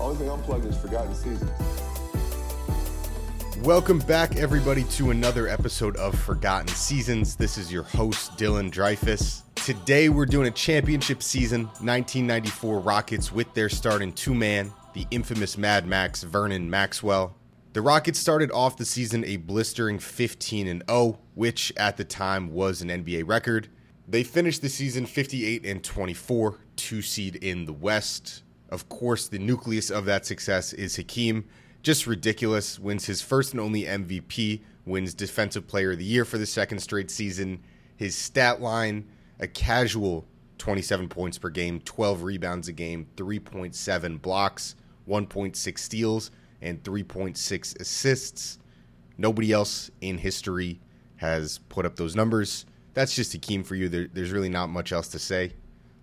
Only thing unplugged is Forgotten Seasons. Welcome back, everybody, to another episode of Forgotten Seasons. This is your host, Dylan Dreyfus. Today, we're doing a championship season 1994 Rockets with their starting two man, the infamous Mad Max Vernon Maxwell. The Rockets started off the season a blistering 15 and 0, which at the time was an NBA record. They finished the season 58 and 24, two seed in the West. Of course, the nucleus of that success is Hakeem just ridiculous. Wins his first and only MVP, wins Defensive Player of the Year for the second straight season. His stat line, a casual 27 points per game, 12 rebounds a game, 3.7 blocks, 1.6 steals, and 3.6 assists. Nobody else in history has put up those numbers. That's just Hakeem for you. There, there's really not much else to say.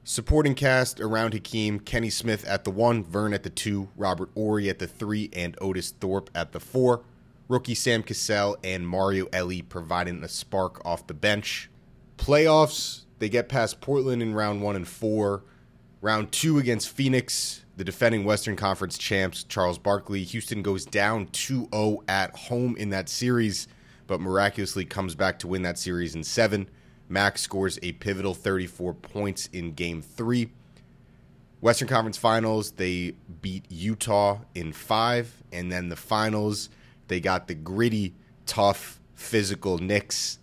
Supporting cast around Hakeem, Kenny Smith at the one, Vern at the two, Robert Horry at the three, and Otis Thorpe at the four. Rookie Sam Cassell and Mario Elie providing a spark off the bench. Playoffs, they get past Portland in round one and four. Round two against Phoenix, the defending Western Conference champs, Charles Barkley. Houston goes down 2 0 at home in that series, but miraculously comes back to win that series in seven. Max scores a pivotal 34 points in game three. Western Conference Finals, they beat Utah in five. And then the finals, they got the gritty, tough, physical Knicks.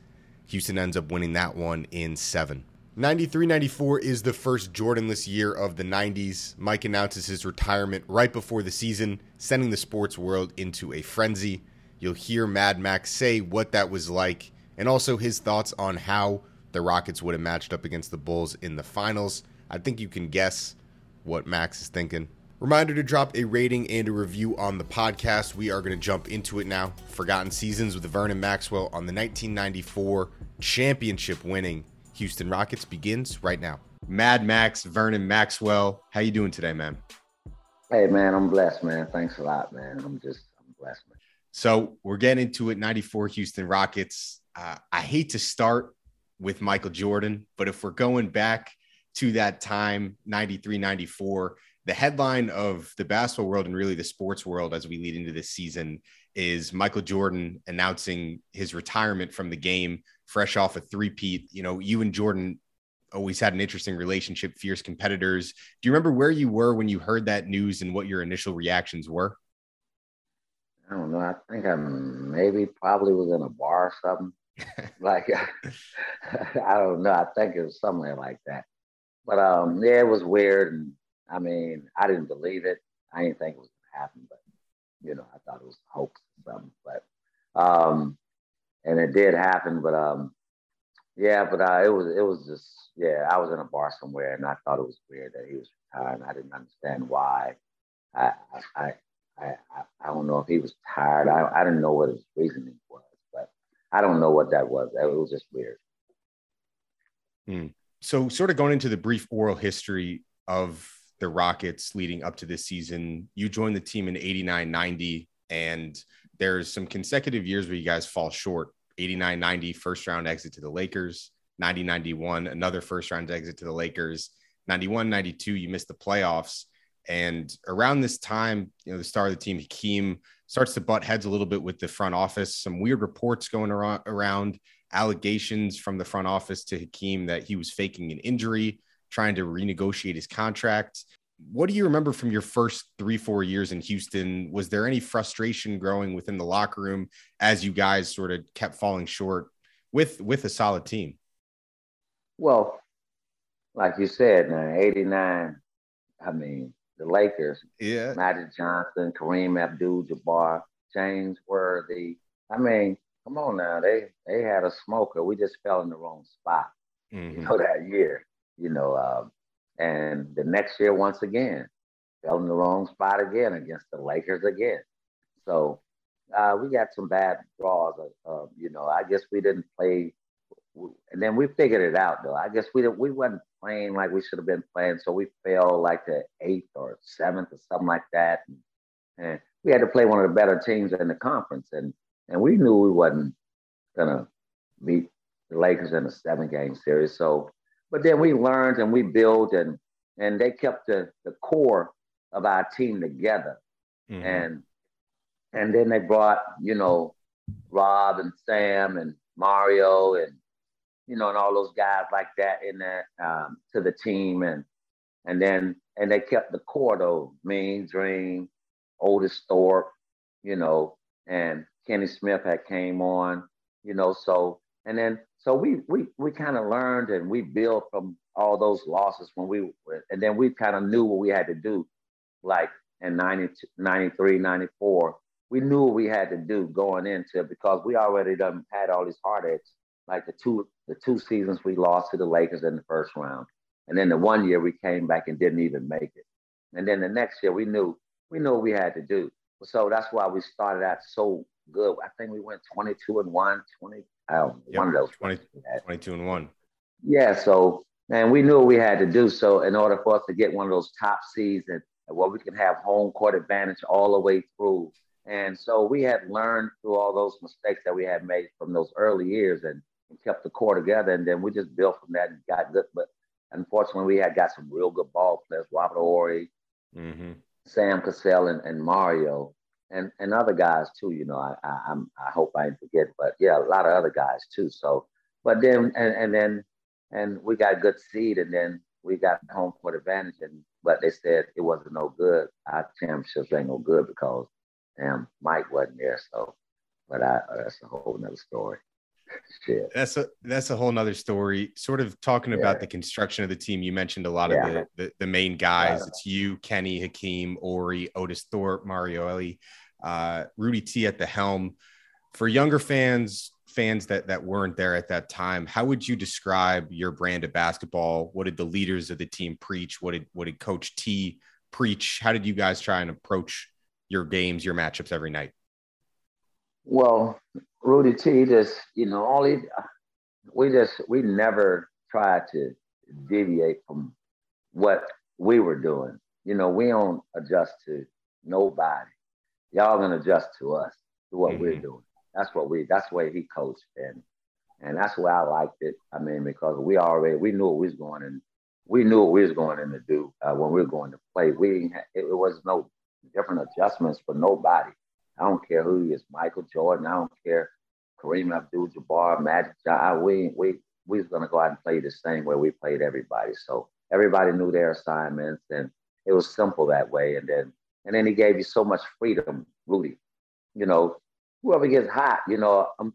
Houston ends up winning that one in seven. 93 94 is the first Jordanless year of the 90s. Mike announces his retirement right before the season, sending the sports world into a frenzy. You'll hear Mad Max say what that was like and also his thoughts on how the Rockets would have matched up against the Bulls in the finals. I think you can guess what Max is thinking. Reminder to drop a rating and a review on the podcast. We are going to jump into it now. Forgotten Seasons with Vernon Maxwell on the 1994 championship winning Houston Rockets begins right now. Mad Max, Vernon Maxwell, how you doing today, man? Hey, man, I'm blessed, man. Thanks a lot, man. I'm just, I'm blessed, man. So we're getting into it. 94 Houston Rockets. Uh, I hate to start with Michael Jordan. But if we're going back to that time, 93, 94, the headline of the basketball world and really the sports world as we lead into this season is Michael Jordan announcing his retirement from the game, fresh off a three-peat. You know, you and Jordan always had an interesting relationship, fierce competitors. Do you remember where you were when you heard that news and what your initial reactions were? I don't know. I think I maybe probably was in a bar or something. like I don't know. I think it was somewhere like that. But um, yeah, it was weird, and I mean, I didn't believe it. I didn't think it was gonna happen, but you know, I thought it was a hoax or something. But um, and it did happen. But um, yeah, but uh, it was it was just yeah. I was in a bar somewhere, and I thought it was weird that he was retiring. I didn't understand why. I I I I, I don't know if he was tired. I I didn't know what his reasoning. I don't know what that was. It was just weird. Hmm. So, sort of going into the brief oral history of the Rockets leading up to this season, you joined the team in 89 90, and there's some consecutive years where you guys fall short 89 90, first round exit to the Lakers, 90 91, another first round exit to the Lakers, 91 92, you missed the playoffs. And around this time, you know, the star of the team, Hakeem, starts to butt heads a little bit with the front office. Some weird reports going around, allegations from the front office to Hakeem that he was faking an injury, trying to renegotiate his contract. What do you remember from your first three, four years in Houston? Was there any frustration growing within the locker room as you guys sort of kept falling short with with a solid team? Well, like you said, man, 89, I mean, the Lakers. Yeah. Magic Johnson, Kareem Abdul-Jabbar, James Worthy. I mean, come on now. They they had a smoker. We just fell in the wrong spot. Mm-hmm. You know that year. You know, uh, and the next year once again fell in the wrong spot again against the Lakers again. So uh, we got some bad draws. Uh, you know, I guess we didn't play, and then we figured it out though. I guess we we wasn't playing like we should have been playing. So we fell like the eighth or seventh or something like that. And, and we had to play one of the better teams in the conference. And, and we knew we wasn't going to beat the Lakers in a seven game series. So, but then we learned and we built and, and they kept the, the core of our team together. Mm-hmm. And and then they brought, you know, Rob and Sam and Mario and you know, and all those guys like that in there um, to the team, and and then and they kept the core though, Mean Dream, Otis Thorpe, you know, and Kenny Smith had came on, you know, so and then so we we we kind of learned and we built from all those losses when we and then we kind of knew what we had to do, like in 90, 93, 94. We knew what we had to do going into it because we already done had all these heartaches like the two the two seasons we lost to the Lakers in the first round, and then the one year we came back and didn't even make it, and then the next year we knew we knew what we had to do. So that's why we started out so good. I think we went 22 and one, 20, I don't know, yep. one of those 20, 22 and one. Yeah, so man, we knew what we had to do. So in order for us to get one of those top seeds and where we can have home court advantage all the way through. And so we had learned through all those mistakes that we had made from those early years. And and kept the core together. And then we just built from that and got good. But unfortunately, we had got some real good ball players, Robert Horry, mm-hmm. Sam Cassell, and, and Mario, and and other guys too. You know, I, I I'm I hope I didn't forget, but yeah, a lot of other guys too. So, but then and and then and we got good seed, and then we got home court advantage, and but they said it wasn't no good. Our championships ain't no good because damn Mike wasn't there. So, but I, that's a whole nother story. Shit. That's a that's a whole nother story. Sort of talking yeah. about the construction of the team. You mentioned a lot yeah. of the, the, the main guys. Yeah. It's you, Kenny, Hakeem, Horry, Otis Thorpe, Mario Elie, uh, Rudy T at the helm. For younger fans, fans that that weren't there at that time, how would you describe your brand of basketball? What did the leaders of the team preach? What did what did Coach T preach? How did you guys try and approach your games, your matchups every night? Well, Rudy T just, you know, all he, we just, we never tried to deviate from what we were doing. You know, we don't adjust to nobody. Y'all gonna adjust to us, to what mm-hmm. we're doing. That's what we, that's the way he coached. And, and that's why I liked it. I mean, because we already, we knew what we was going and we knew what we was going in to do uh, when we were going to play. We, it, it was no different adjustments for nobody. I don't care who he is, Michael Jordan. I don't care Kareem Abdul-Jabbar, Magic Johnson. We we we was gonna go out and play the same way we played everybody. So everybody knew their assignments, and it was simple that way. And then and then he gave you so much freedom, Rudy. You know, whoever gets hot, you know, um,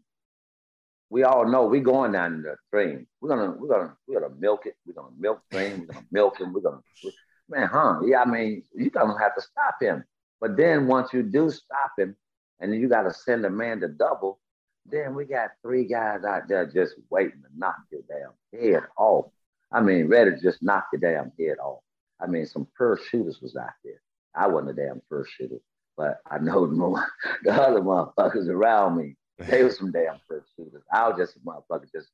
we all know we going down the dream. We're gonna we're gonna we're gonna milk it. We're gonna milk dream. We're gonna milk him. We're gonna man, huh? Yeah, I mean, you don't have to stop him. But then once you do stop him, and you got to send a man to double, then we got three guys out there just waiting to knock your damn head off. I mean, ready to just knock your damn head off. I mean, some first shooters was out there. I wasn't a damn first shooter, but I know the, the other motherfuckers around me. They were some damn first shooters. I was just a motherfucker, just,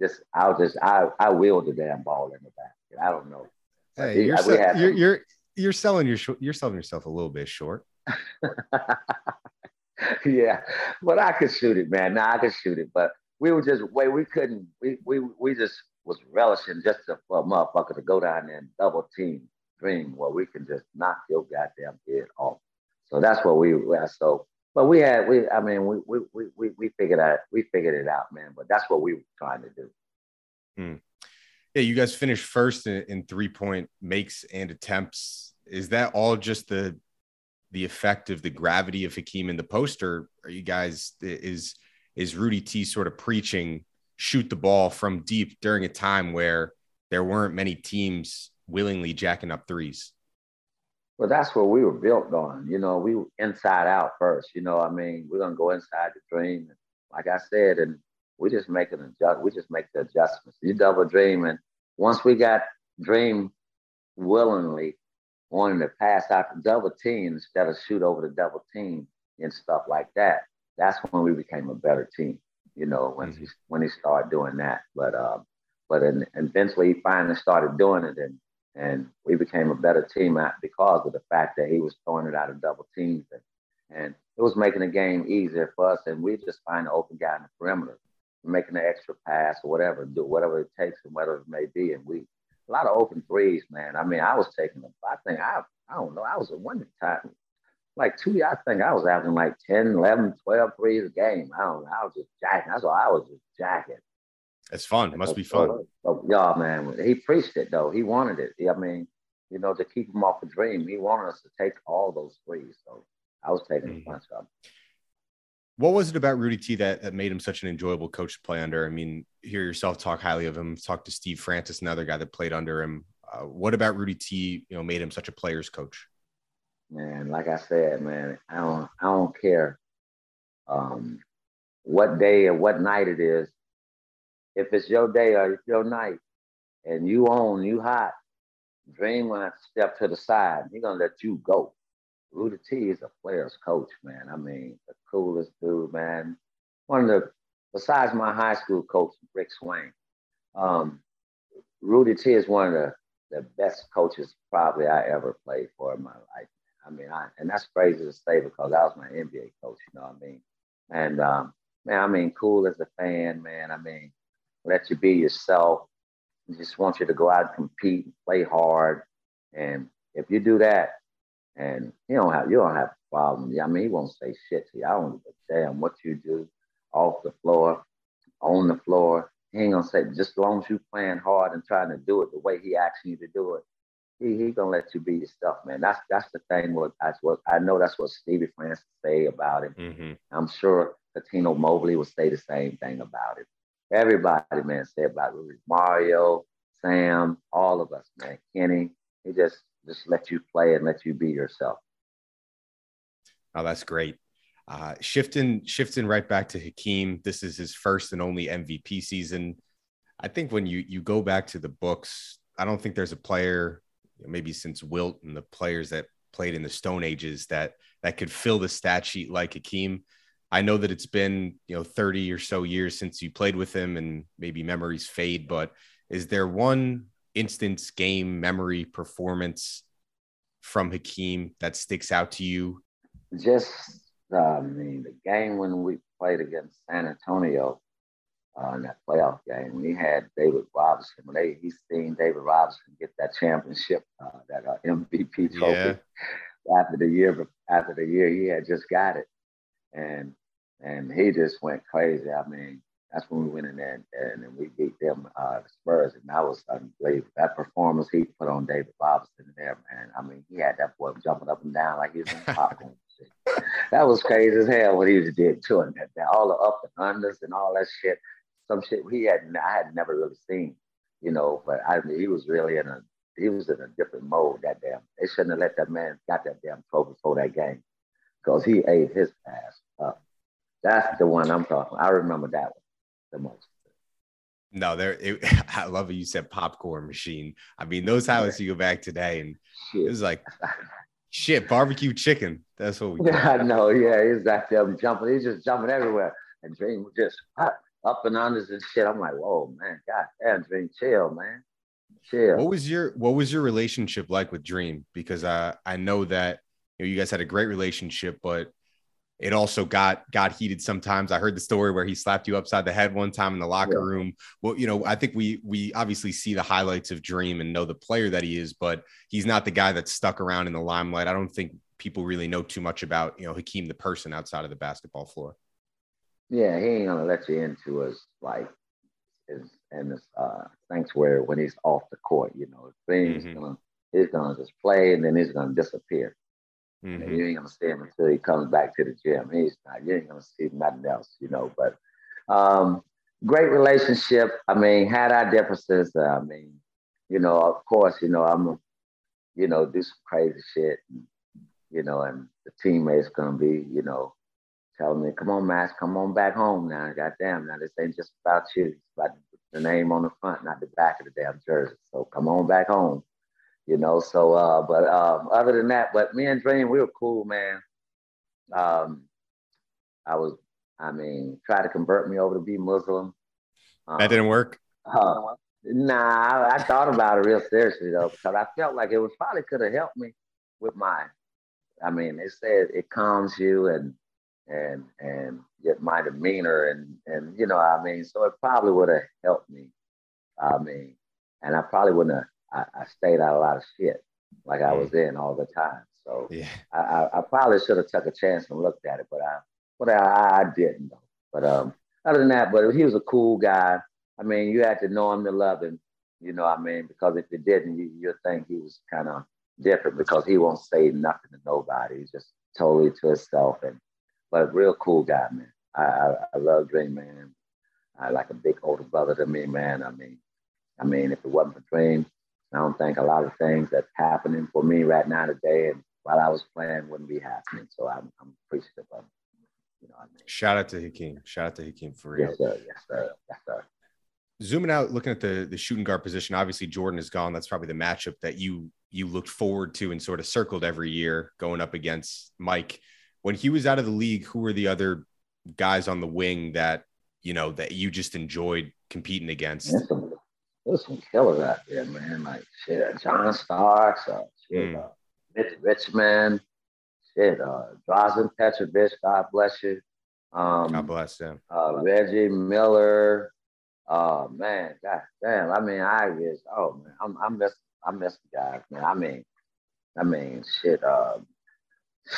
just I was just I I wheeled the damn ball in the basket. I don't know. Hey, you're, se- you're, you're you're selling your you're selling yourself a little bit short. yeah, but I could shoot it, man. Now I could shoot it, but we were just wait. We couldn't. We we we just was relishing just to, for a motherfucker to go down there and double team dream where we can just knock your goddamn head off. So that's what we were. So, but we had we. I mean, we we we we figured out we figured it out, man. But that's what we were trying to do. Hmm yeah, you guys finished first in, in three point makes and attempts. Is that all just the the effect of the gravity of Hakeem in the poster? Are you guys is is Rudy T sort of preaching shoot the ball from deep during a time where there weren't many teams willingly jacking up threes? Well, that's what we were built on. You know, we inside out first. You know, I mean, we're gonna go inside the dream. Like I said, and we just make an adjust. We just make the adjustments. You double dream, and once we got dream willingly wanting to pass out the double team instead of shoot over the double team and stuff like that, that's when we became a better team. You know, when mm-hmm. he when he started doing that. But uh, but in, eventually he finally started doing it, and and we became a better team because of the fact that he was throwing it out of double teams, and, and it was making the game easier for us. And we just find an open guy in the perimeter making an extra pass or whatever, do whatever it takes and whatever it may be. And we a lot of open threes, man. I mean, I was taking them. I think I I don't know. I was at one time, like two, I think I was averaging like 10, 11, 12 threes a game. I don't know. I was just jacking. That's all I was just jacking. It's fun. It must be fun. So, so, yeah, man. He preached it though. He wanted it. I mean, you know, to keep him off the dream, he wanted us to take all those threes. So I was taking mm-hmm. a bunch of them. What was it about Rudy T that, that made him such an enjoyable coach to play under? I mean, hear yourself talk highly of him. Talk to Steve Francis, another guy that played under him. Uh, what about Rudy T, you know, made him such a player's coach? Man, like I said, man, I don't, I don't care um, what day or what night it is. If it's your day or it's your night, and you on, you hot, Dream gonna step to the side. He gonna let you go. Rudy T is a player's coach, man. I mean, the coolest dude, man. One of the, besides my high school coach, Rick Swain, um, Rudy T is one of the, the best coaches probably I ever played for in my life. I mean, I, and that's crazy to say because I was my NBA coach, you know what I mean? And um, man, I mean, cool as a fan, man. I mean, let you be yourself. just want you to go out and compete, and play hard. And if you do that, and he don't have you don't have problems. I mean, he won't say shit to you. I don't give a damn what you do off the floor, on the floor. He ain't gonna say just as long as you playing hard and trying to do it the way he asking you to do it. He he gonna let you be yourself, man. That's that's the thing. What that's what I know. That's what Stevie Francis say about it. Mm-hmm. I'm sure Cuttino Mobley will say the same thing about it. Everybody, man, say about it. Mario, Sam, all of us, man. Kenny, he just just let you play and let you be yourself. Oh, that's great. Uh, shifting shifting right back to Hakeem. This is his first and only MVP season. I think when you you go back to the books, I don't think there's a player, maybe since Wilt and the players that played in the Stone Ages that that could fill the stat sheet like Hakeem. I know that it's been you know 30 or so years since you played with him, and maybe memories fade. But is there one instance, game, memory, performance from Hakeem that sticks out to you? Just, uh, I mean, the game when we played against San Antonio uh, in that playoff game, we had David Robinson. When they, he seen David Robinson get that championship, uh, that uh, MVP trophy yeah. after the year, after the year he had just got it, and and he just went crazy. I mean, that's when we went in there and, and we beat them, uh, the Spurs, and that was unbelievable. That performance he put on David Robinson there, man. I mean, he had that boy jumping up and down like he was in a popcorn. that was crazy as hell what he was did to him. That, all the up and unders and all that shit. Some shit he had I had never really seen, you know. But I he was really in a he was in a different mode. That damn they shouldn't have let that man got that damn trophy for that game, because he ate his ass up. That's the one I'm talking. I remember that one No, there. I love it. You said popcorn machine. I mean, those highlights you go back today, and shit. it was like, shit, barbecue chicken. That's what we. Yeah, I know. Yeah, he's back there jumping. He's just jumping everywhere, and Dream was just up and unders and shit. I'm like, whoa, man, God damn, Dream, chill, man, chill. What was your What was your relationship like with Dream? Because I I know that you know you guys had a great relationship, but it also got got heated sometimes. I heard the story where he slapped you upside the head one time in the locker yeah. room. Well, you know, I think we we obviously see the highlights of Dream and know the player that he is, but he's not the guy that's stuck around in the limelight. I don't think people really know too much about you know Hakeem the person outside of the basketball floor. Yeah, he ain't gonna let you into his like his and his uh sanctuary when he's off the court. You know, Dream's mm-hmm. gonna he's gonna just play and then he's gonna disappear. Mm-hmm. You ain't gonna see him until he comes back to the gym. He's not. You ain't gonna see nothing else, you know. But um, great relationship. I mean, had our differences. Uh, I mean, you know, of course, you know, I'm, you know, do some crazy shit, and, you know, and the teammates gonna be, you know, telling me, "Come on, Max, come on back home now." Goddamn, now this ain't just about you. It's about the name on the front, not the back of the damn jersey. So come on back home you know. So, uh, but um, other than that, but me and Dream, we were cool, man. Um, I was, I mean, try to convert me over to be Muslim. Um, that didn't work. Uh, nah, I, I thought about it real seriously though, because I felt like it was probably could have helped me with my. I mean, they said it calms you and and and get my demeanor and and you know, I mean, so it probably would have helped me. I mean, and I probably wouldn't have I, I stayed out a lot of shit. like I was in all the time. So yeah. I, I, I probably should have took a chance and looked at it, but I but I, I didn't though. But um other than that, but he was a cool guy. I mean, you had to know him to love him, you know what I mean? Because if you didn't, you, you'd think he was kind of different because he won't say nothing to nobody. He's just totally to himself. And but real cool guy, man. I, I, I love Dream, man. I like a big older brother to me, man. I mean, I mean, if it wasn't for Dream, I don't think a lot of things that's happening for me right now today and while I was playing wouldn't be happening. So I'm, I'm appreciative of You know I mean? Shout out to Hakeem. Shout out to Hakeem for real. Yes, sir. Yes, sir. Yes, sir. Zooming out, looking at the the shooting guard position, obviously Jordan is gone. That's probably the matchup that you you looked forward to and sort of circled every year going up against Mike. When he was out of the league, who were the other guys on the wing that you know that you just enjoyed competing against? There's some killers out there, man. Like shit, John Starks, uh, shit, mm. uh, Mitch Richmond, shit, uh, Drazen Petrovic, God bless you. Um, God bless him. Uh, Reggie Miller. Oh man, god damn. I mean, I just, oh man, I'm, I miss, I miss the guys, man. I mean, I mean, shit, uh,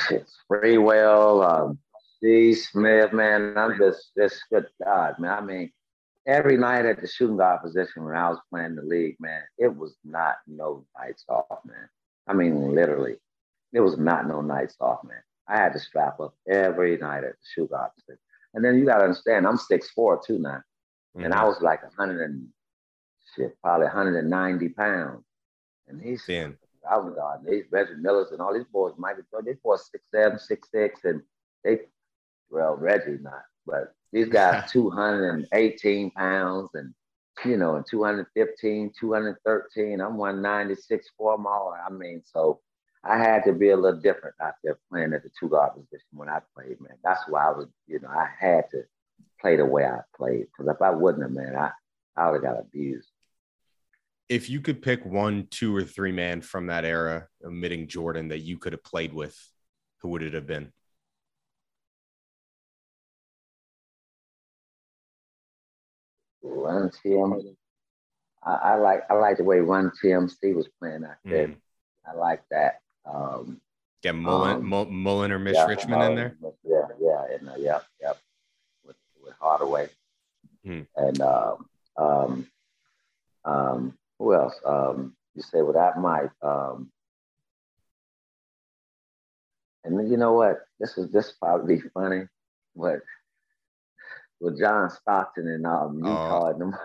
shit, Sprewell, um, Steve Smith, man. I'm just, just good God, man. I mean, every night at the shooting guard position when I was playing the league, man, it was not no nights off, man. I mean, literally, it was not no nights off, man. I had to strap up every night at the shooting guard position. And then you got to understand, I'm 6'4 too now. Mm-hmm. And I was like 100 and shit, probably 190 pounds. And he's, Damn. I was on these Reggie Millers and all these boys, Michael Jordan, these boys six seven, six six, and they, well, Reggie not, but these guys 218 pounds and you know, and 215, 213. I'm 196 for them all. I mean, so I had to be a little different out there playing at the two guard position when I played, man. That's why I was, you know, I had to play the way I played. Because if I wouldn't have, man, I, I would have got abused. If you could pick one, two, or three man from that era, omitting Jordan, that you could have played with, who would it have been? Run TM. I, I, like I like the way Run TMC was playing out there. Mm. I like that. Um, Get Mullin, um, Mullin or Mitch yeah, Richmond in there. Yeah, yeah, and, uh, yep, yep. With, with Hardaway, mm. and um, um, um, who else? Um, you say without Mike. Um, and you know what? This is this probably funny, but with John Stockton and um, Utah oh. them.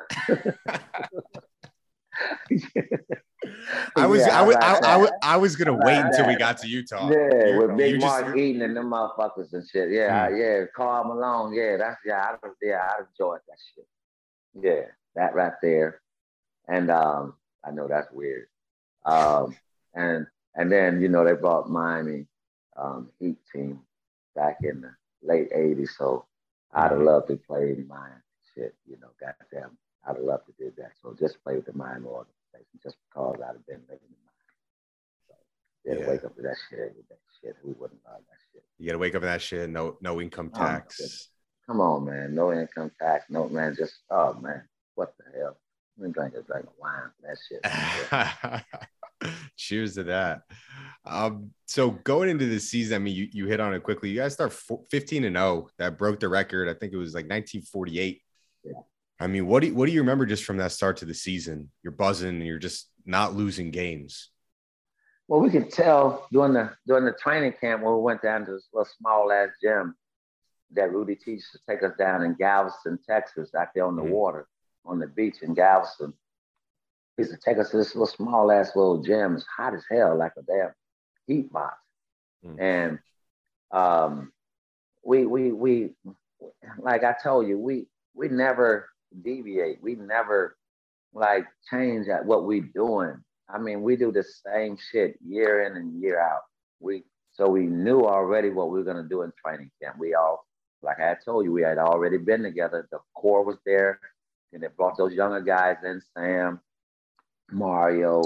I was, yeah, I, was, I, I, I, I, was gonna wait until we got to Utah. Yeah, You're, with Big Mark just... Eaton and them motherfuckers and shit. Yeah, hmm. yeah, Karl Malone. Yeah, that's yeah, I, yeah, I enjoyed that shit. Yeah, that right there. And um, I know that's weird. Um, and and then you know they brought Miami um, Heat team back in the late '80s, so I'd have loved to play in Miami. Shit, you know, goddamn, I'd have loved to do that. So just play with the Miami organization just because I'd have been living in Miami. So yeah, wake up to that shit with that shit. Who wouldn't love that shit? You gotta wake up to that shit. No, no income oh, tax. Oh, Come on, man. No income tax. No man. Just oh man, what the hell? Let me drink a drink of wine. That shit. Cheers to that. Um, so going into the season, I mean, you, you hit on it quickly. You guys start 15 and 0. That broke the record. I think it was like 1948. Yeah. I mean, what do you, what do you remember just from that start to the season? You're buzzing and you're just not losing games. Well, we could tell during the during the training camp when we went down to this little small ass gym that Rudy teaches to take us down in Galveston, Texas, out there on the mm-hmm. water on the beach in Galveston used to take us to this little small ass little gym. It's hot as hell, like a damn heat box. Mm. And um, we we we like I told you, we we never deviate. We never like change at what we're doing. I mean, we do the same shit year in and year out. We so we knew already what we were gonna do in training camp. We all, like I told you, we had already been together. The core was there, and it brought those younger guys in, Sam, Mario,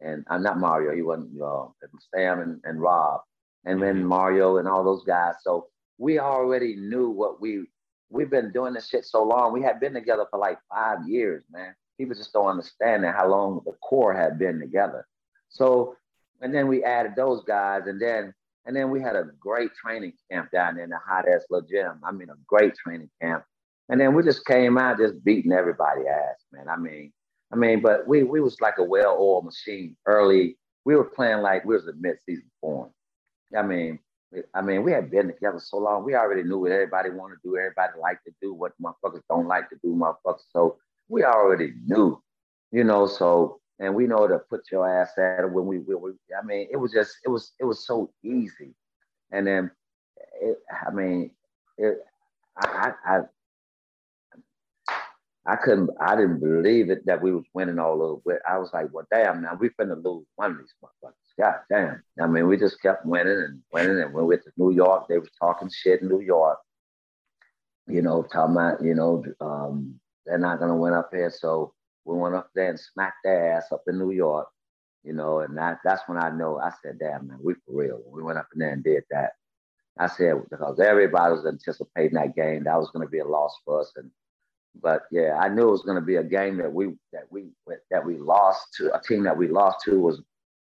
and I'm uh, not Mario, he wasn't uh, Sam and, and Rob, and then mm-hmm. Mario and all those guys. So we already knew what we we've been doing this shit so long. We had been together for like five years, man. People just don't understand how long the core had been together. So and then we added those guys, and then and then we had a great training camp down there in the hot ass little gym. I mean, a great training camp. And then we just came out just beating everybody ass, man. I mean, I mean, but we we was like a well-oiled machine early. We were playing like we was a mid-season form. I mean, I mean, we had been together so long. We already knew what everybody wanted to do. Everybody liked to do what motherfuckers don't like to do, motherfuckers. So we already knew, you know. So and we know to put your ass at it when we, we, we I mean, it was just it was it was so easy. And then, it, I mean, it, I, I I couldn't, I didn't believe it that we was winning all over. I was like, well, damn, now we finna lose one of these motherfuckers. God damn. I mean, we just kept winning and winning. And when we went to New York, they was talking shit in New York. You know, talking about, you know, um, they're not gonna win up here. So we went up there and smacked their ass up in New York. You know, and that, that's when I know I said, damn man, we for real. We went up in there and did that. I said, because everybody was anticipating that game, that was gonna be a loss for us. And but yeah, I knew it was going to be a game that we that we that we lost to a team that we lost to was,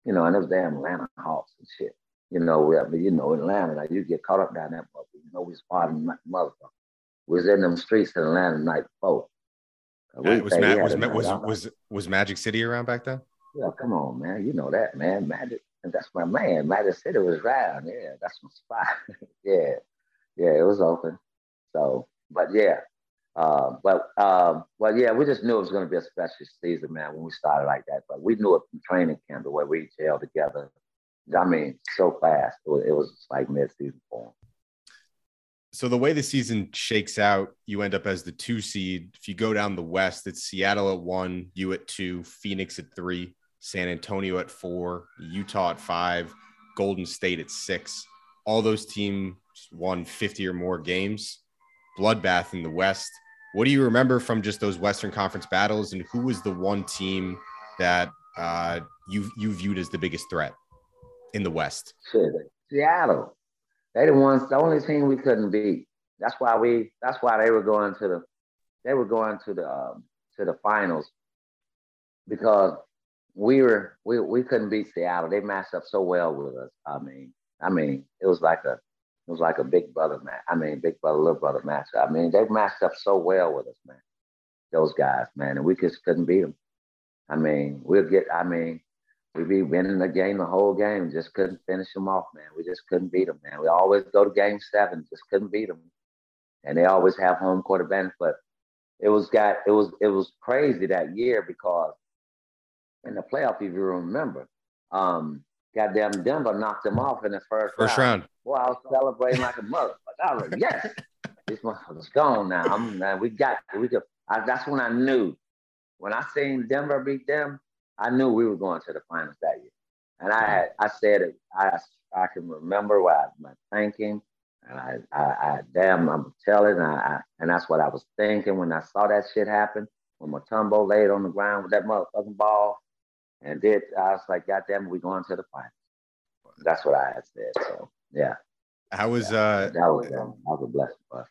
you know, and it was damn Atlanta Hawks and shit. You know, we, I mean, you know, Atlanta, like you get caught up down that but you know, we spotted motherfucker. We was in them streets in Atlanta night before. Uh, we, was, Ma- was, was, was, was Magic City around back then? Yeah, come on, man. You know that, man. Magic, and that's my man. Magic City was around. Yeah, that's my spot. yeah, yeah, it was open. So, but yeah, uh, but um, well, yeah, we just knew it was going to be a special season, man, when we started like that. But we knew it from training camp the way we gelled together. I mean, so fast. It was, it was like mid-season form. So the way the season shakes out, you end up as the two seed. If you go down the West, it's Seattle at one, you at two, Phoenix at three, San Antonio at four, Utah at five, Golden State at six. All those teams won 50 or more games bloodbath in the West. What do you remember from just those Western Conference battles, and who was the one team that uh, you you viewed as the biggest threat in the West? Seattle. They the ones, the only team we couldn't beat. That's why we. That's why they were going to the. They were going to the um, to the finals because we were we we couldn't beat Seattle. They matched up so well with us. I mean, I mean, it was like a it was like a big brother match. I mean, big brother, little brother match. I mean, they matched up so well with us, man. Those guys, man, and we just couldn't beat them. I mean, we'll get. I mean, we'd be winning the game the whole game, just couldn't finish them off, man. We just couldn't beat them, man. We always go to game seven, just couldn't beat them, and they always have home court advantage. But it was got it was it was crazy that year because in the playoff, if you remember, um, goddamn Denver knocked them off in the first, first round. round. Boy, I was celebrating like a motherfucker. I was like, yes, this motherfucker's gone now. I'm, man, we got, we could. I, that's when I knew. When I seen Denver beat them, I knew we were going to the finals that year. And I had, I said it. I, I can remember what I was thinking, and I, I, I damn, I'm telling, I, I, and that's what I was thinking when I saw that shit happen. When Mutombo laid on the ground with that motherfucking ball, and did, I was like, God damn, we going to the finals. That's what I had said. So yeah. How was yeah. uh that was um, that was a blessing for us.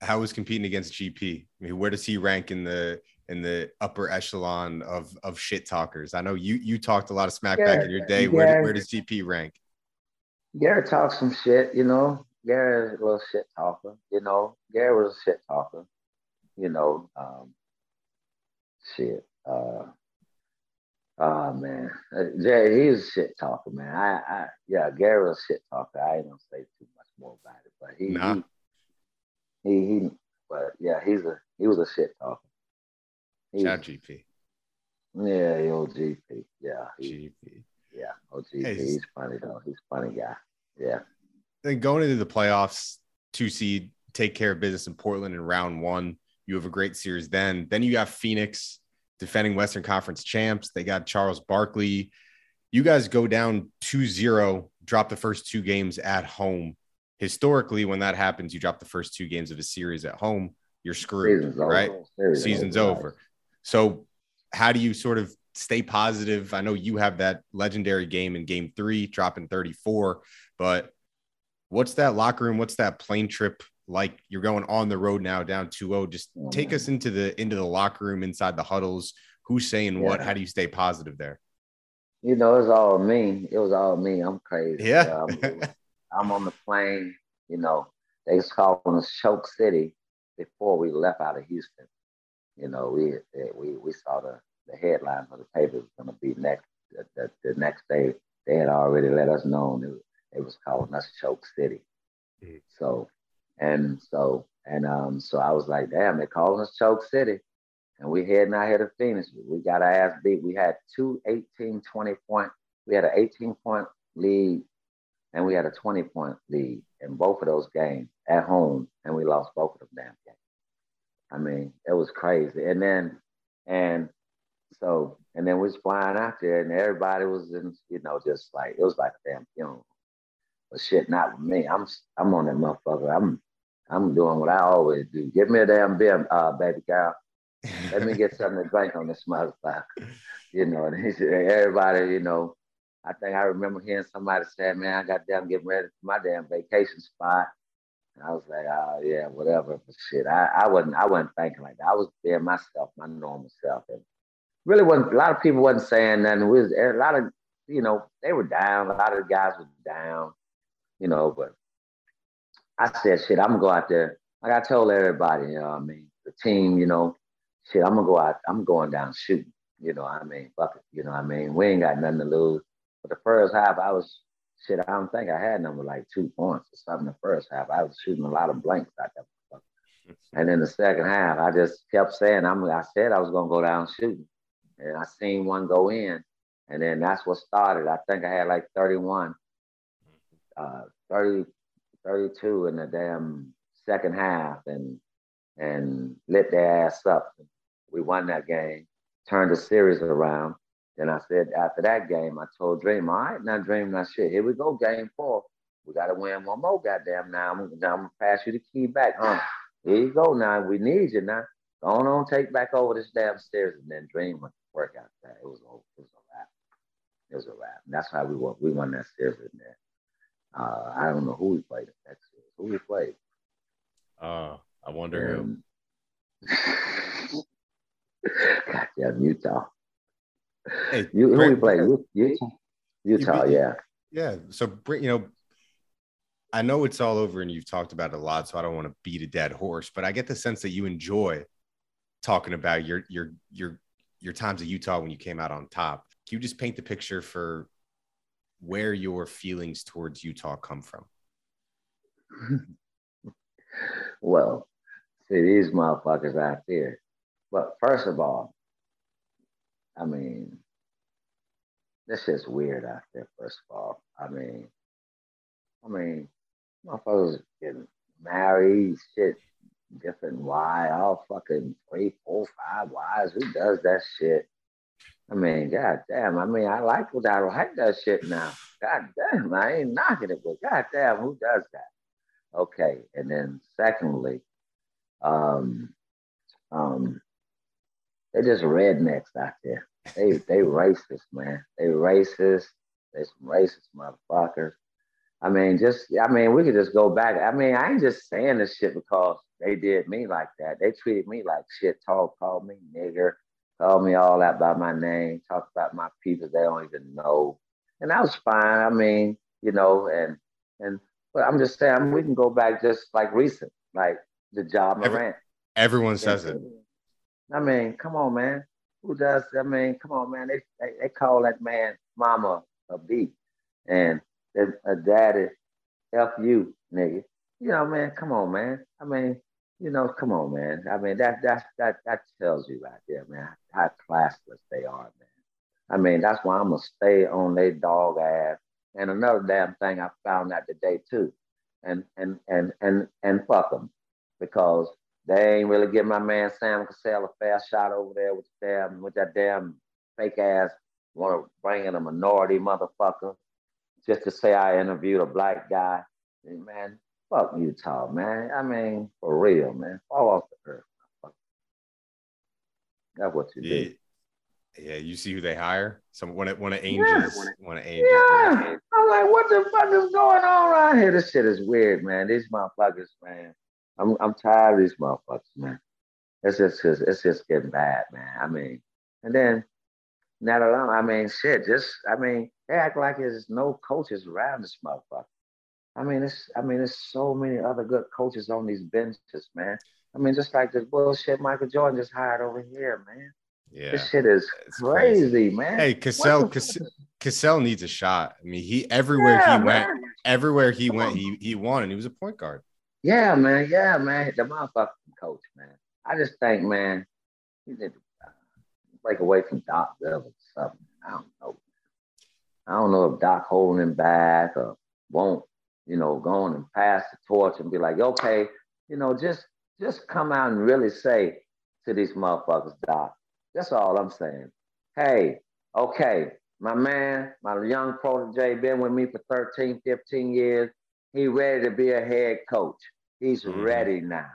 How was competing against GP? I mean, where does he rank in the in the upper echelon of of shit talkers? I know you you talked a lot of smack back in your day. Where where does GP rank? Gary talks some shit, you know. Gary's a little shit talker, you know. Gary was a shit talker, you know. Um, shit. Uh, Oh man, uh, Jay, he's a shit talker, man. I, I, yeah, Gary was a shit talker. I ain't gonna say too much more about it, but he, nah. he, he, he, but yeah, he's a, he was a shit talker. Shout GP. Yeah, old GP. Yeah, he, GP. Yeah, old GP. Hey, he's funny though. He's a funny guy. Yeah. Then going into the playoffs, two seed, take care of business in Portland in round one. You have a great series then. Then you got Phoenix defending Western Conference champs. They got Charles Barkley. You guys go down 2 0, drop the first two games at home. Historically, when that happens, you drop the first two games of a series at home, you're screwed, Season's right? Over. Season's over. over. So, how do you sort of stay positive? I know you have that legendary game in game three, dropping 34, but what's that locker room? What's that plane trip like you're going on the road now down 2-0 just take us into the into the locker room inside the huddles who's saying yeah. what how do you stay positive there you know, it's all me. It was all me. I'm crazy. Yeah. I'm, I'm on the plane. You know, they was calling us Choke City before we left out of Houston. You know, we we we saw the the headlines of the paper was going to be next the, the, the, next day. They had already let us know it, was, it was calling us Choke City. Mm-hmm. So and so and um so I was like, damn, they're calling us Choke City. And we heading out here to Phoenix. We got our ass beat. We had two 18, 20 point. We had an 18 point lead and we had a 20 point lead in both of those games at home, and we lost both of them damn games. I mean, it was crazy. And then, and so, and then we was flying out there, and everybody was in, you know, just like it was like a damn funeral. But shit, not with me. I'm, I'm on that motherfucker. I'm, I'm doing what I always do. Give me a damn beer, uh, baby girl. Let me get something to drink on this motherfucker. You know, and everybody, you know, I think I remember hearing somebody say, man, I got damn getting ready for my damn vacation spot. And I was like, oh yeah, whatever. But shit, I, I wasn't I wasn't thinking like that. I was being myself, my normal self. And really wasn't a lot of people wasn't saying nothing. We was a lot of, you know, they were down. A lot of the guys were down, you know, but I said, shit, I'm gonna go out there. Like I told everybody, you know what I mean? The team, you know, shit, I'm gonna go out, I'm going down shooting. You know what I mean? Fuck it, you know what I mean? We ain't got nothing to lose. But the first half, I was shit. I don't think I had number like two points or something. The first half, I was shooting a lot of blanks out there. And then the second half, I just kept saying, I'm, I said I was going to go down shooting. And I seen one go in. And then that's what started. I think I had like 31, uh, 30, 32 in the damn second half and and lit their ass up. We won that game, turned the series around. Then I said after that game, I told Dream, all right, now Dream, now shit, here we go, game four. We got to win one more goddamn now. I'm, now I'm to pass you the key back, huh? Here you go now. We need you now. Go on, on take back over this damn stairs. And then Dream went to work out that. It was, it was a wrap. It was a wrap. And that's how we won. We won that series in there. Uh, I don't know who we played in that series. Who we played? Uh, I wonder um, who. Goddamn Utah. Hey, you, who we play? Utah, Utah, yeah. Yeah. So, you know, I know it's all over and you've talked about it a lot, so I don't want to beat a dead horse, but I get the sense that you enjoy talking about your your your your times at Utah when you came out on top. Can you just paint the picture for where your feelings towards Utah come from? well, see these motherfuckers out there. But first of all, I mean, this is weird out there, first of all. I mean, I mean, motherfuckers getting married, shit, different why, all fucking three, four, five wives. Who does that shit? I mean, god damn. I mean, I like what I like that shit now. God damn, I ain't knocking it, but god damn, who does that? Okay, and then secondly, um, um, they're just rednecks out there. They they racist, man. They racist. They some racist motherfuckers. I mean, just I mean, we could just go back. I mean, I ain't just saying this shit because they did me like that. They treated me like shit. Talk, called me nigger, called me all that by my name, talked about my people they don't even know, and that was fine. I mean, you know, and and but I'm just saying we can go back just like recent, like the Ja Morant. Everyone says it. I mean, come on, man. Who does? I mean, come on, man. They they, they call that man mama a B, and a daddy f you, nigga. You know, man. Come on, man. I mean, you know, come on, man. I mean, that that that that tells you right there, man, how classless they are, man. I mean, that's why I'm gonna stay on their dog ass. And another damn thing I found out today too, and and and and and fuck them, because they ain't really give my man Sam Cassell a fair shot over there with damn with that damn fake ass want to bring in a minority motherfucker just to say I interviewed a black guy. Man, fuck Utah, man. I mean, for real, man. Fall off the earth. That's what you yeah. do. Yeah, you see who they hire? Some one of one of Angels, one of Angels. Yeah, I'm like, what the fuck is going on around here? This shit is weird, man. These motherfuckers, man. I'm I'm tired of these motherfuckers, man. It's just it's just getting bad, man. I mean, and then Not alone. I mean, shit. Just I mean, they act like there's no coaches around this motherfucker. I mean, it's I mean, there's so many other good coaches on these benches, man. I mean, just like this bullshit Michael Jordan just hired over here, man. Yeah, this shit is crazy, crazy, man. Hey, Cassell, Cassell, Cassell needs a shot. I mean, he everywhere yeah, he man. went, everywhere he went, he he won, and he was a point guard. Yeah, man. Yeah, man. The motherfucking coach, man. I just think, man, he did uh, break away from Doc Rivers or something. I don't know. I don't know if Doc holding him back or won't, you know, go on and pass the torch and be like, okay, you know, just just come out and really say to these motherfuckers, Doc. That's all I'm saying. Hey, okay, my man, my young protege, been with me for 13, 15 years. He ready to be a head coach. He's mm-hmm. ready now.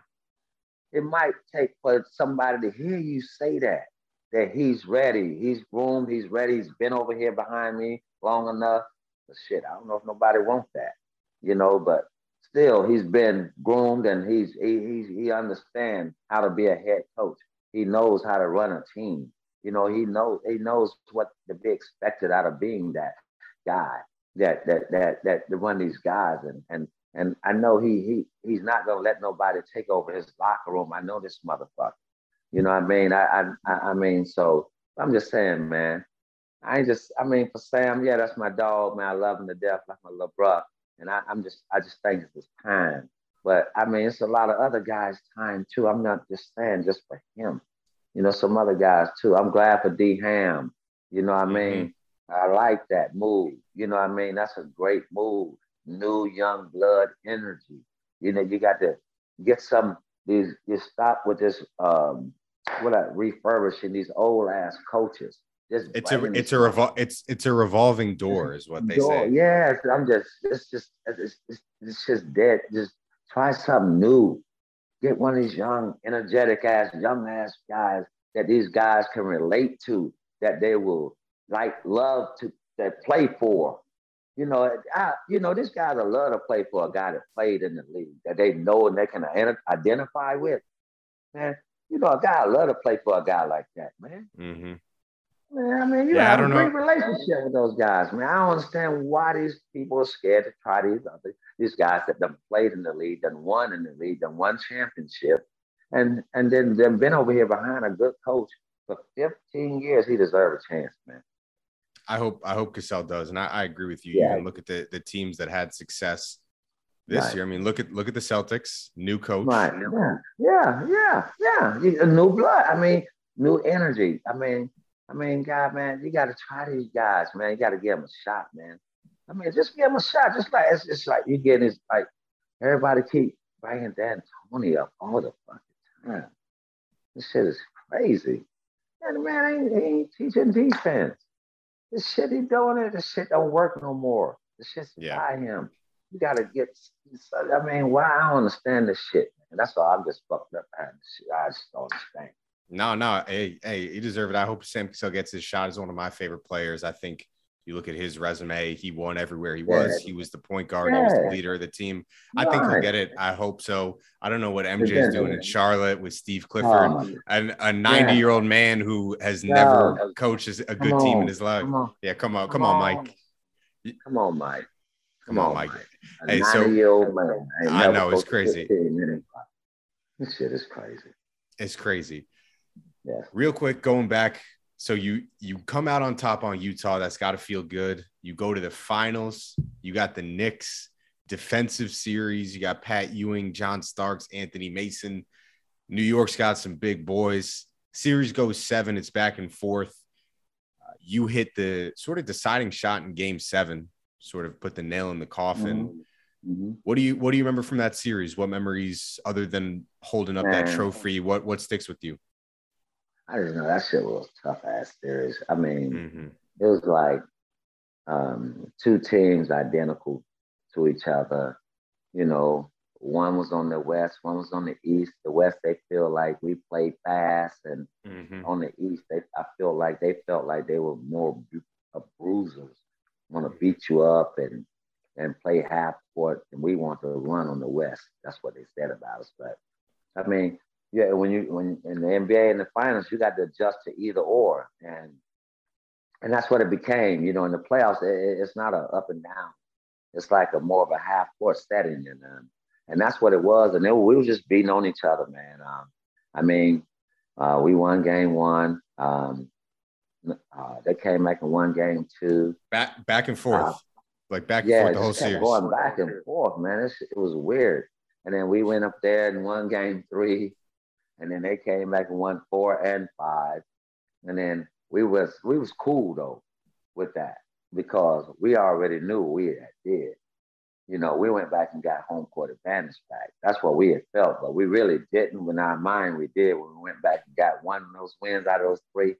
It might take for somebody to hear you say that, that he's ready. He's groomed. He's ready. He's been over here behind me long enough. But shit, I don't know if nobody wants that, you know. But still, he's been groomed and he's he he's, he understands how to be a head coach. He knows how to run a team. You know, he knows he knows what to be expected out of being that guy that that that that to run these guys and and and I know he he he's not gonna let nobody take over his locker room. I know this motherfucker. You know what I mean? I I I mean, so I'm just saying, man. I just I mean for Sam, yeah, that's my dog, man. I love him to death, like my little brother. And I, I'm just I just think it's time. But I mean, it's a lot of other guys' time too. I'm not just saying just for him. You know, some other guys too. I'm glad for D Ham. You know what I mean? Mm-hmm. I like that move. You know what I mean? That's a great move new young blood energy. You know, you got to get some these. You stop with this um, what I refurbishing these old ass coaches. Just it's a it's a revol- it's it's a revolving door is what they door. say. Yes, I'm just it's just it's, it's, it's just dead. Just try something new. Get one of these young, energetic ass, young ass guys that these guys can relate to, that they will like love to that play for. You know, I, you know, this guy's a love to play for a guy that played in the league that they know and they can identify with. Man, you know, a guy love to play for a guy like that, man. Mm-hmm. Man, I mean, you yeah, have a great know. relationship with those guys, man. I don't understand why these people are scared to try these other these guys that done played in the league, done won in the league, done won championship, and and then then been over here behind a good coach for 15 years. He deserves a chance, man. I hope I hope Cassell does, and I, I agree with you. Yeah. You look at the the teams that had success this right. year. I mean, look at look at the Celtics, new coach. Right. Yeah. Yeah. Yeah. Yeah. New blood. I mean, new energy. I mean, I mean, God, man, you got to try these guys, man. You got to give them a shot, man. I mean, just give them a shot. Just like it's just like you're getting this like everybody keep bringing Dan Tony up all the fucking time. This shit is crazy. And the man ain't, ain't teaching defense. This shit he doing it, this shit don't work no more. This shit's yeah. by him. You gotta get. I mean, why I don't understand this shit. Man. That's why I'm just fucked up behind this shit. I just don't understand. No, no, hey, hey, he deserves it. I hope Sam Cassell gets his shot. He's one of my favorite players. I think you look at his resume, he won everywhere he was. Yeah. He was the point guard, yeah. he was the leader of the team. I think he'll get it. I hope so. I don't know what MJ is doing in Charlotte with Steve Clifford, um, oh, and a 90 year old man who has never coached a good come team on. in his life. Come yeah, come on, come, come on, Mike. Come on, Mike. Come, on, Mike. Mike. Hey, so I know it's crazy. This shit is crazy. It's crazy. Yeah. Real quick, going back. So you you come out on top on Utah. That's got to feel good. You go to the finals. You got the Knicks defensive series. You got Pat Ewing, John Starks, Anthony Mason. New York's got some big boys. Series goes seven. It's back and forth. Uh, you hit the sort of deciding shot in Game Seven. Sort of put the nail in the coffin. Mm-hmm. mm-hmm. What do you What do you remember from that series? What memories, other than holding up that trophy, what what sticks with you? I just know that shit was tough ass series. I mean, mm-hmm. it was like um, two teams identical to each other. You know, one was on the west, one was on the east. The west, they feel like we played fast, and mm-hmm. on the east, they I feel like they felt like they were more of bruisers, want to beat you up and and play half court, and we want to run on the west. That's what they said about us. But I mean, yeah, when you when in the NBA in the finals, you got to adjust to either or, and and that's what it became. You know, in the playoffs, it, it's not a up and down. It's like a more of a half court setting, and um, and that's what it was. And it, we were just beating on each other, man. Um, I mean, uh, we won game one. Um, uh, they came back and won game two. Back back and forth, uh, like back and yeah, forth the whole series. Going back and forth, man. It's, it was weird. And then we went up there and won game three, and then they came back and won four and five. And then we was we was cool though with that because we already knew we had did. You know, we went back and got home court advantage back. That's what we had felt, but we really didn't. In our mind, we did when we went back and got one of those wins out of those three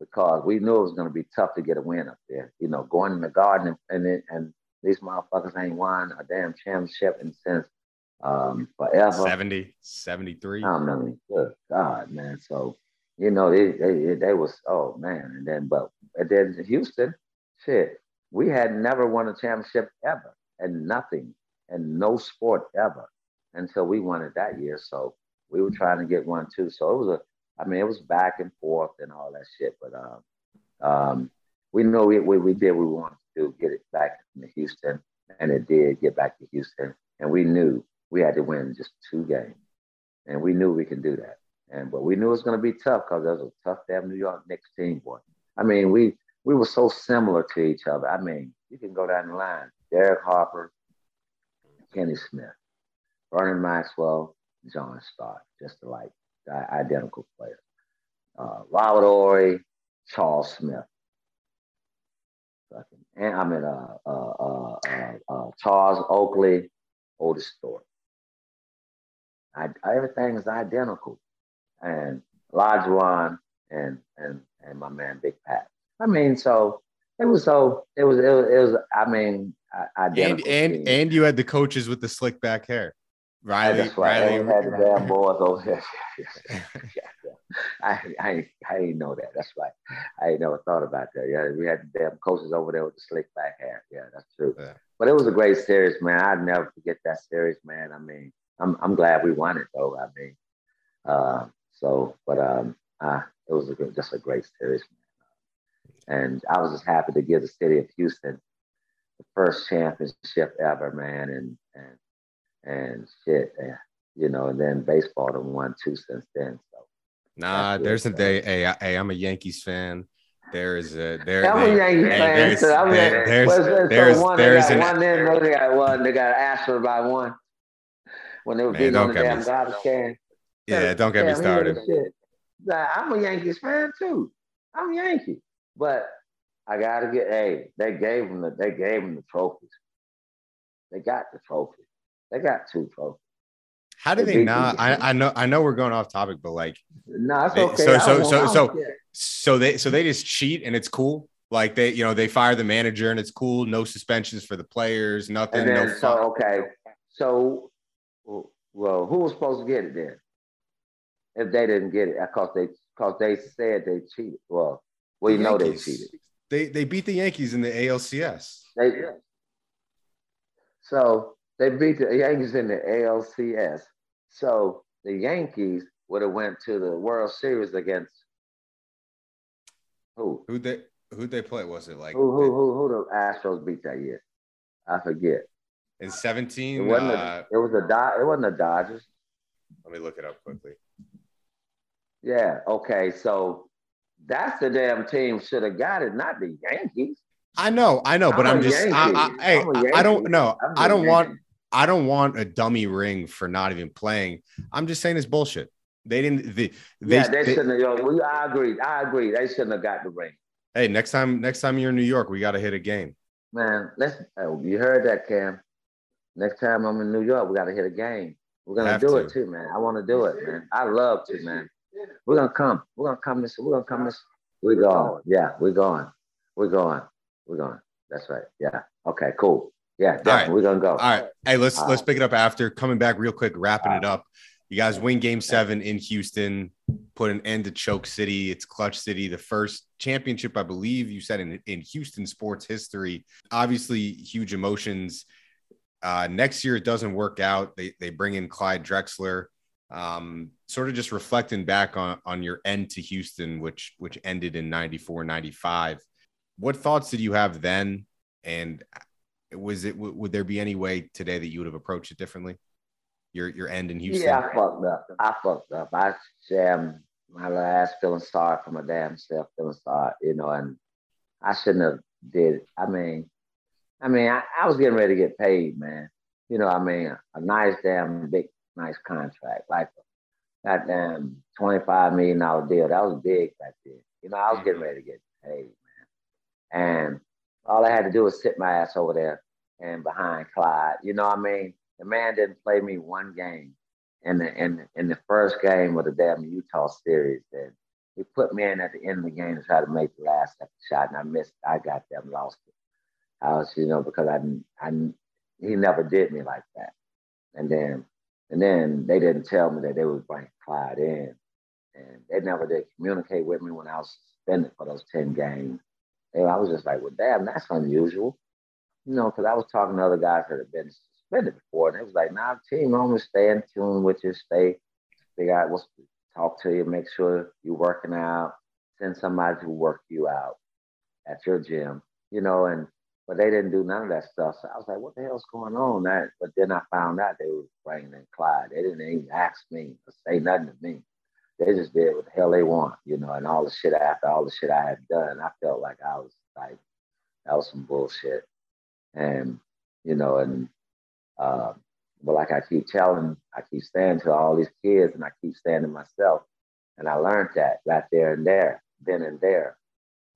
because we knew it was going to be tough to get a win up there. You know, going in the garden and and, and these motherfuckers ain't won a damn championship in since um, forever. 70, 73. I mean, good God, man. So, you know, they, they, they was, oh man. And then, but and then Houston, shit, we had never won a championship ever and nothing and no sport ever until we won it that year. So we were trying to get one too. So it was a, I mean, it was back and forth and all that shit. But um, um, we know we, we, we did what we wanted to do, get it back to Houston. And it did get back to Houston. And we knew we had to win just two games. And we knew we could do that. And but we knew it was going to be tough because there was a tough damn New York Knicks team, boy. I mean, we we were so similar to each other. I mean, you can go down the line. Derek Harper, Kenny Smith, Vernon Maxwell, John Stark, just like identical players. Uh, Robert Horry, Charles Smith. And I mean, uh, uh, uh, Charles Oakley, Otis Thorpe. I, everything is identical. And Olajuwon and and and my man Big Pat. I mean, so it was so it was it was, it was I mean identical. And and, and you had the coaches with the slick back hair. Riley, that's right. Riley. had the damn boys over there. yeah, yeah. I, I, I didn't know that. That's right. I ain't never thought about that. Yeah, we had the damn coaches over there with the slick back hair. Yeah, that's true. Yeah. But it was a great series, man. I'd never forget that series, man. I mean, I'm I'm glad we won it though. I mean, uh, so but um, uh, it was a, just a great series, man. And I was just happy to give the city of Houston the first championship ever, man. And and and shit, you know, and then baseball done won two since then. So nah, there's a day. Hey, I, hey, I'm a Yankees fan. There is a there. I'm a Yankees hey, fan. There's, so I mean, there, there's, there's, there's, one, there's they got an, one. Then they got one. They got Astros by one when they were beating on the damn. Yeah, don't get me started. I'm a Yankees fan too. I'm a Yankee, but I gotta get. Hey, they gave them the they gave them the trophies. They got the trophy. They got two trophies. How do they, they not? I, I know I know we're going off topic, but like no, it's okay. So so so so so they so they just cheat and it's cool. Like they you know they fire the manager and it's cool. No suspensions for the players. Nothing. And then, no so okay. So well, who was supposed to get it then? If they didn't get it, because they because they said they cheated. Well, we the know they cheated. They they beat the Yankees in the ALCS. They did. So they beat the Yankees in the ALCS. So the Yankees would have went to the World Series against who? Who they who they play? Was it like who who who, who the Astros beat that year? I forget. In 17, it wasn't, uh, a, it was a Do- it wasn't the Dodgers. Let me look it up quickly. Yeah. Okay. So that's the damn team should have got it, not the Yankees. I know, I know, but I'm, I'm just, I, I, hey, I don't know. I don't want, I don't want a dummy ring for not even playing. I'm just saying it's bullshit. They didn't. They, they yeah, they, they shouldn't have. Well, I agree. I agree. They shouldn't have got the ring. Hey, next time, next time you're in New York, we got to hit a game. Man, let's. Oh, you heard that, Cam? Next time I'm in New York, we got to hit a game. We're gonna Have do to. it too, man. I want to do it, man. I love to, man. We're gonna come. We're gonna come this. We're gonna come this. We're going. Yeah, we're going. We're going. We're going. That's right. Yeah. Okay. Cool. Yeah, definitely. Right. We're gonna go. All right. Hey, let's All let's right. pick it up after coming back real quick, wrapping it up. You guys win game seven in Houston, put an end to Choke City. It's Clutch City, the first championship, I believe you said in, in Houston sports history. Obviously, huge emotions. Uh, next year, it doesn't work out. They, they bring in Clyde Drexler. Um, sort of just reflecting back on, on your end to Houston, which which ended in 94, 95 what thoughts did you have then? And was it would there be any way today that you would have approached it differently? Your your end in Houston. Yeah, I fucked up. I fucked up. I jammed my last feeling sorry for my damn self, feeling sorry, you know, and I shouldn't have did. I mean, I mean, I, I was getting ready to get paid, man. You know, I mean, a, a nice damn big nice contract, like that damn twenty five million dollar deal. That was big back then. You know, I was getting mm-hmm. ready to get paid, man, and all I had to do was sit my ass over there and behind Clyde. You know what I mean? The man didn't play me one game in the in in the first game of the damn Utah series. And he put me in at the end of the game to try to make the last shot, and I missed. I got them lost it. I was, you know, because I, I, he never did me like that. And then, and then they didn't tell me that they would bring Clyde in, and they never did communicate with me when I was suspended for those ten games. And I was just like, well, damn, that's unusual you know, because I was talking to other guys that had been suspended before, and it was like, nah, team normally stay in tune with you, stay, figure out what's talk to you, make sure you're working out, send somebody to work you out at your gym, you know, and but they didn't do none of that stuff. So I was like, what the hell's going on? That but then I found out they were bringing in Clyde. They didn't even ask me or say nothing to me. They just did what the hell they want, you know, and all the shit after all the shit I had done, I felt like I was like, that was some bullshit. And, you know, and, uh, but like I keep telling, I keep saying to all these kids and I keep saying to myself, and I learned that right there and there, then and there,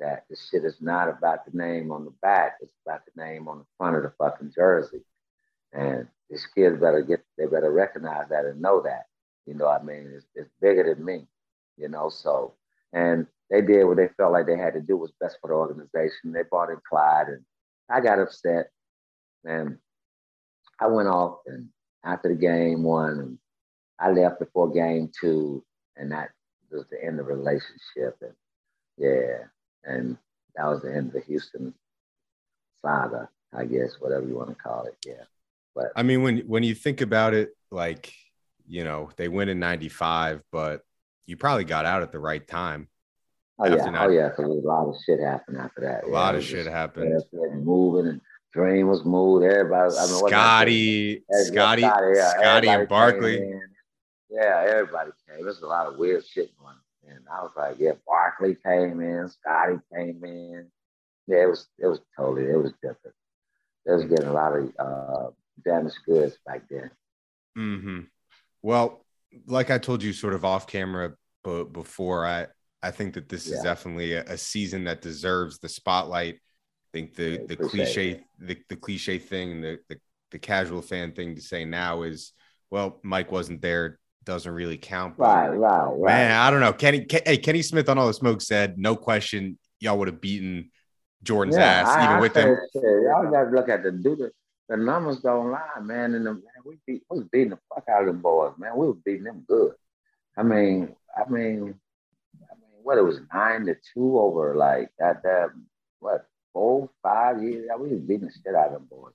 that this shit is not about the name on the back, it's about the name on the front of the fucking jersey. And these kids better get, they better recognize that and know that. You know what I mean? It's, it's bigger than me, you know? So, and they did what they felt like they had to do was best for the organization. They brought in Clyde and I got upset and I went off and after the game one I left before game two and that was the end of the relationship and yeah and that was the end of the Houston saga I guess whatever you want to call it yeah but I mean when when you think about it like you know they win in 95 but you probably got out at the right time Oh yeah, oh yeah, because a lot of shit happened after that. A yeah, lot of shit happened. Moving and Dream was moved. Everybody, I mean, Scotty, Scotty, Scotty, yeah, Scotty and Barkley. Yeah, everybody came. There's a lot of weird shit going on. And I was like, yeah, Barkley came in, Scotty came in. Yeah, it was it was totally it was different. They was getting a lot of uh, damaged goods back then. Hmm. Well, like I told you, sort of off camera, but before I I think that this yeah. is definitely a, a, season that deserves the spotlight. I think the the cliche the, the cliche thing, the, the the casual fan thing to say now is, well, Mike wasn't there, doesn't really count. Right, right, right. Man, I don't know. Kenny, Ken, hey, Kenny Smith on all the smoke said, no question, y'all would have beaten Jordan's yeah, ass I, even I with them. Y'all got to look at the dude. The numbers don't lie, man. And the, man, we beat, we was beating the fuck out of them boys, man. We was beating them good. I mean, I mean, I mean, what it was nine to two over like that that what four five years. We was beating the shit out of them boys.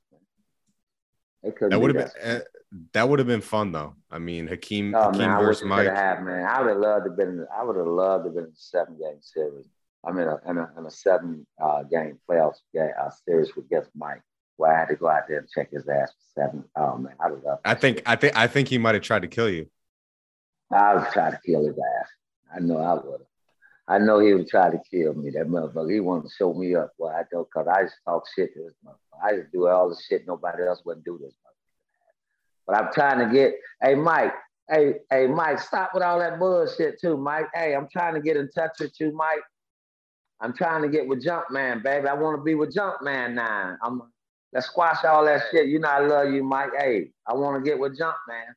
That would have been uh, that would have been fun though. I mean, Hakeem, oh, Hakeem man, versus Mike. Have, man, I would have loved to been. I would have loved to been in a seven game series. I mean, a, in, a, in a seven uh, game playoffs game, uh, series against Mike, where I had to go out there and check his ass for seven. Oh man, I would love. I think I think I think he might have tried to kill you. I would try to kill his ass. I know I would have. I know he would try to kill me. That motherfucker. He wanted to show me up. Well, I don't, cause I just talk shit to this motherfucker. I just do all the shit nobody else wouldn't do this motherfucker. But I'm trying to get. Hey, Mike. Hey, hey, Mike. Stop with all that bullshit too, Mike. Hey, I'm trying to get in touch with you, Mike. I'm trying to get with Jumpman, baby. I want to be with Jumpman now. I'm. Let's squash all that shit. You know I love you, Mike. Hey, I want to get with Jumpman.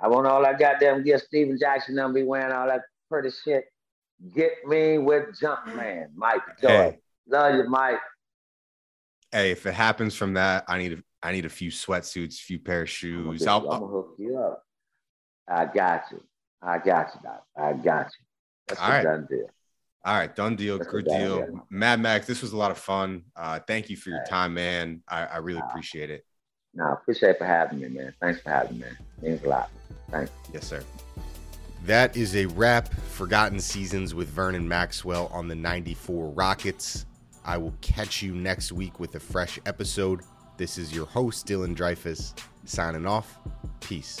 I want all that goddamn get Stephen Jackson them be wearing all that pretty shit. Get me with Jumpman, Mike Joy. Hey. Love you, Mike. Hey, if it happens from that, I need a I need a few sweatsuits, a few pair of shoes. I'm gonna, I'll, hook you up. I got you. I got you, Doc. I got you. That's All a right. done deal. All right, done deal, That's good deal. deal. Mad Max, this was a lot of fun. Uh, thank you for your time, man. I, I really appreciate it. No, appreciate for having me, man. Thanks for having me, man. Means a lot. Thanks. Yes, sir. That is a wrap. Forgotten Seasons with Vernon Maxwell on the 94 Rockets. I will catch you next week with a fresh episode. This is your host, Dylan Dreyfus, signing off. Peace.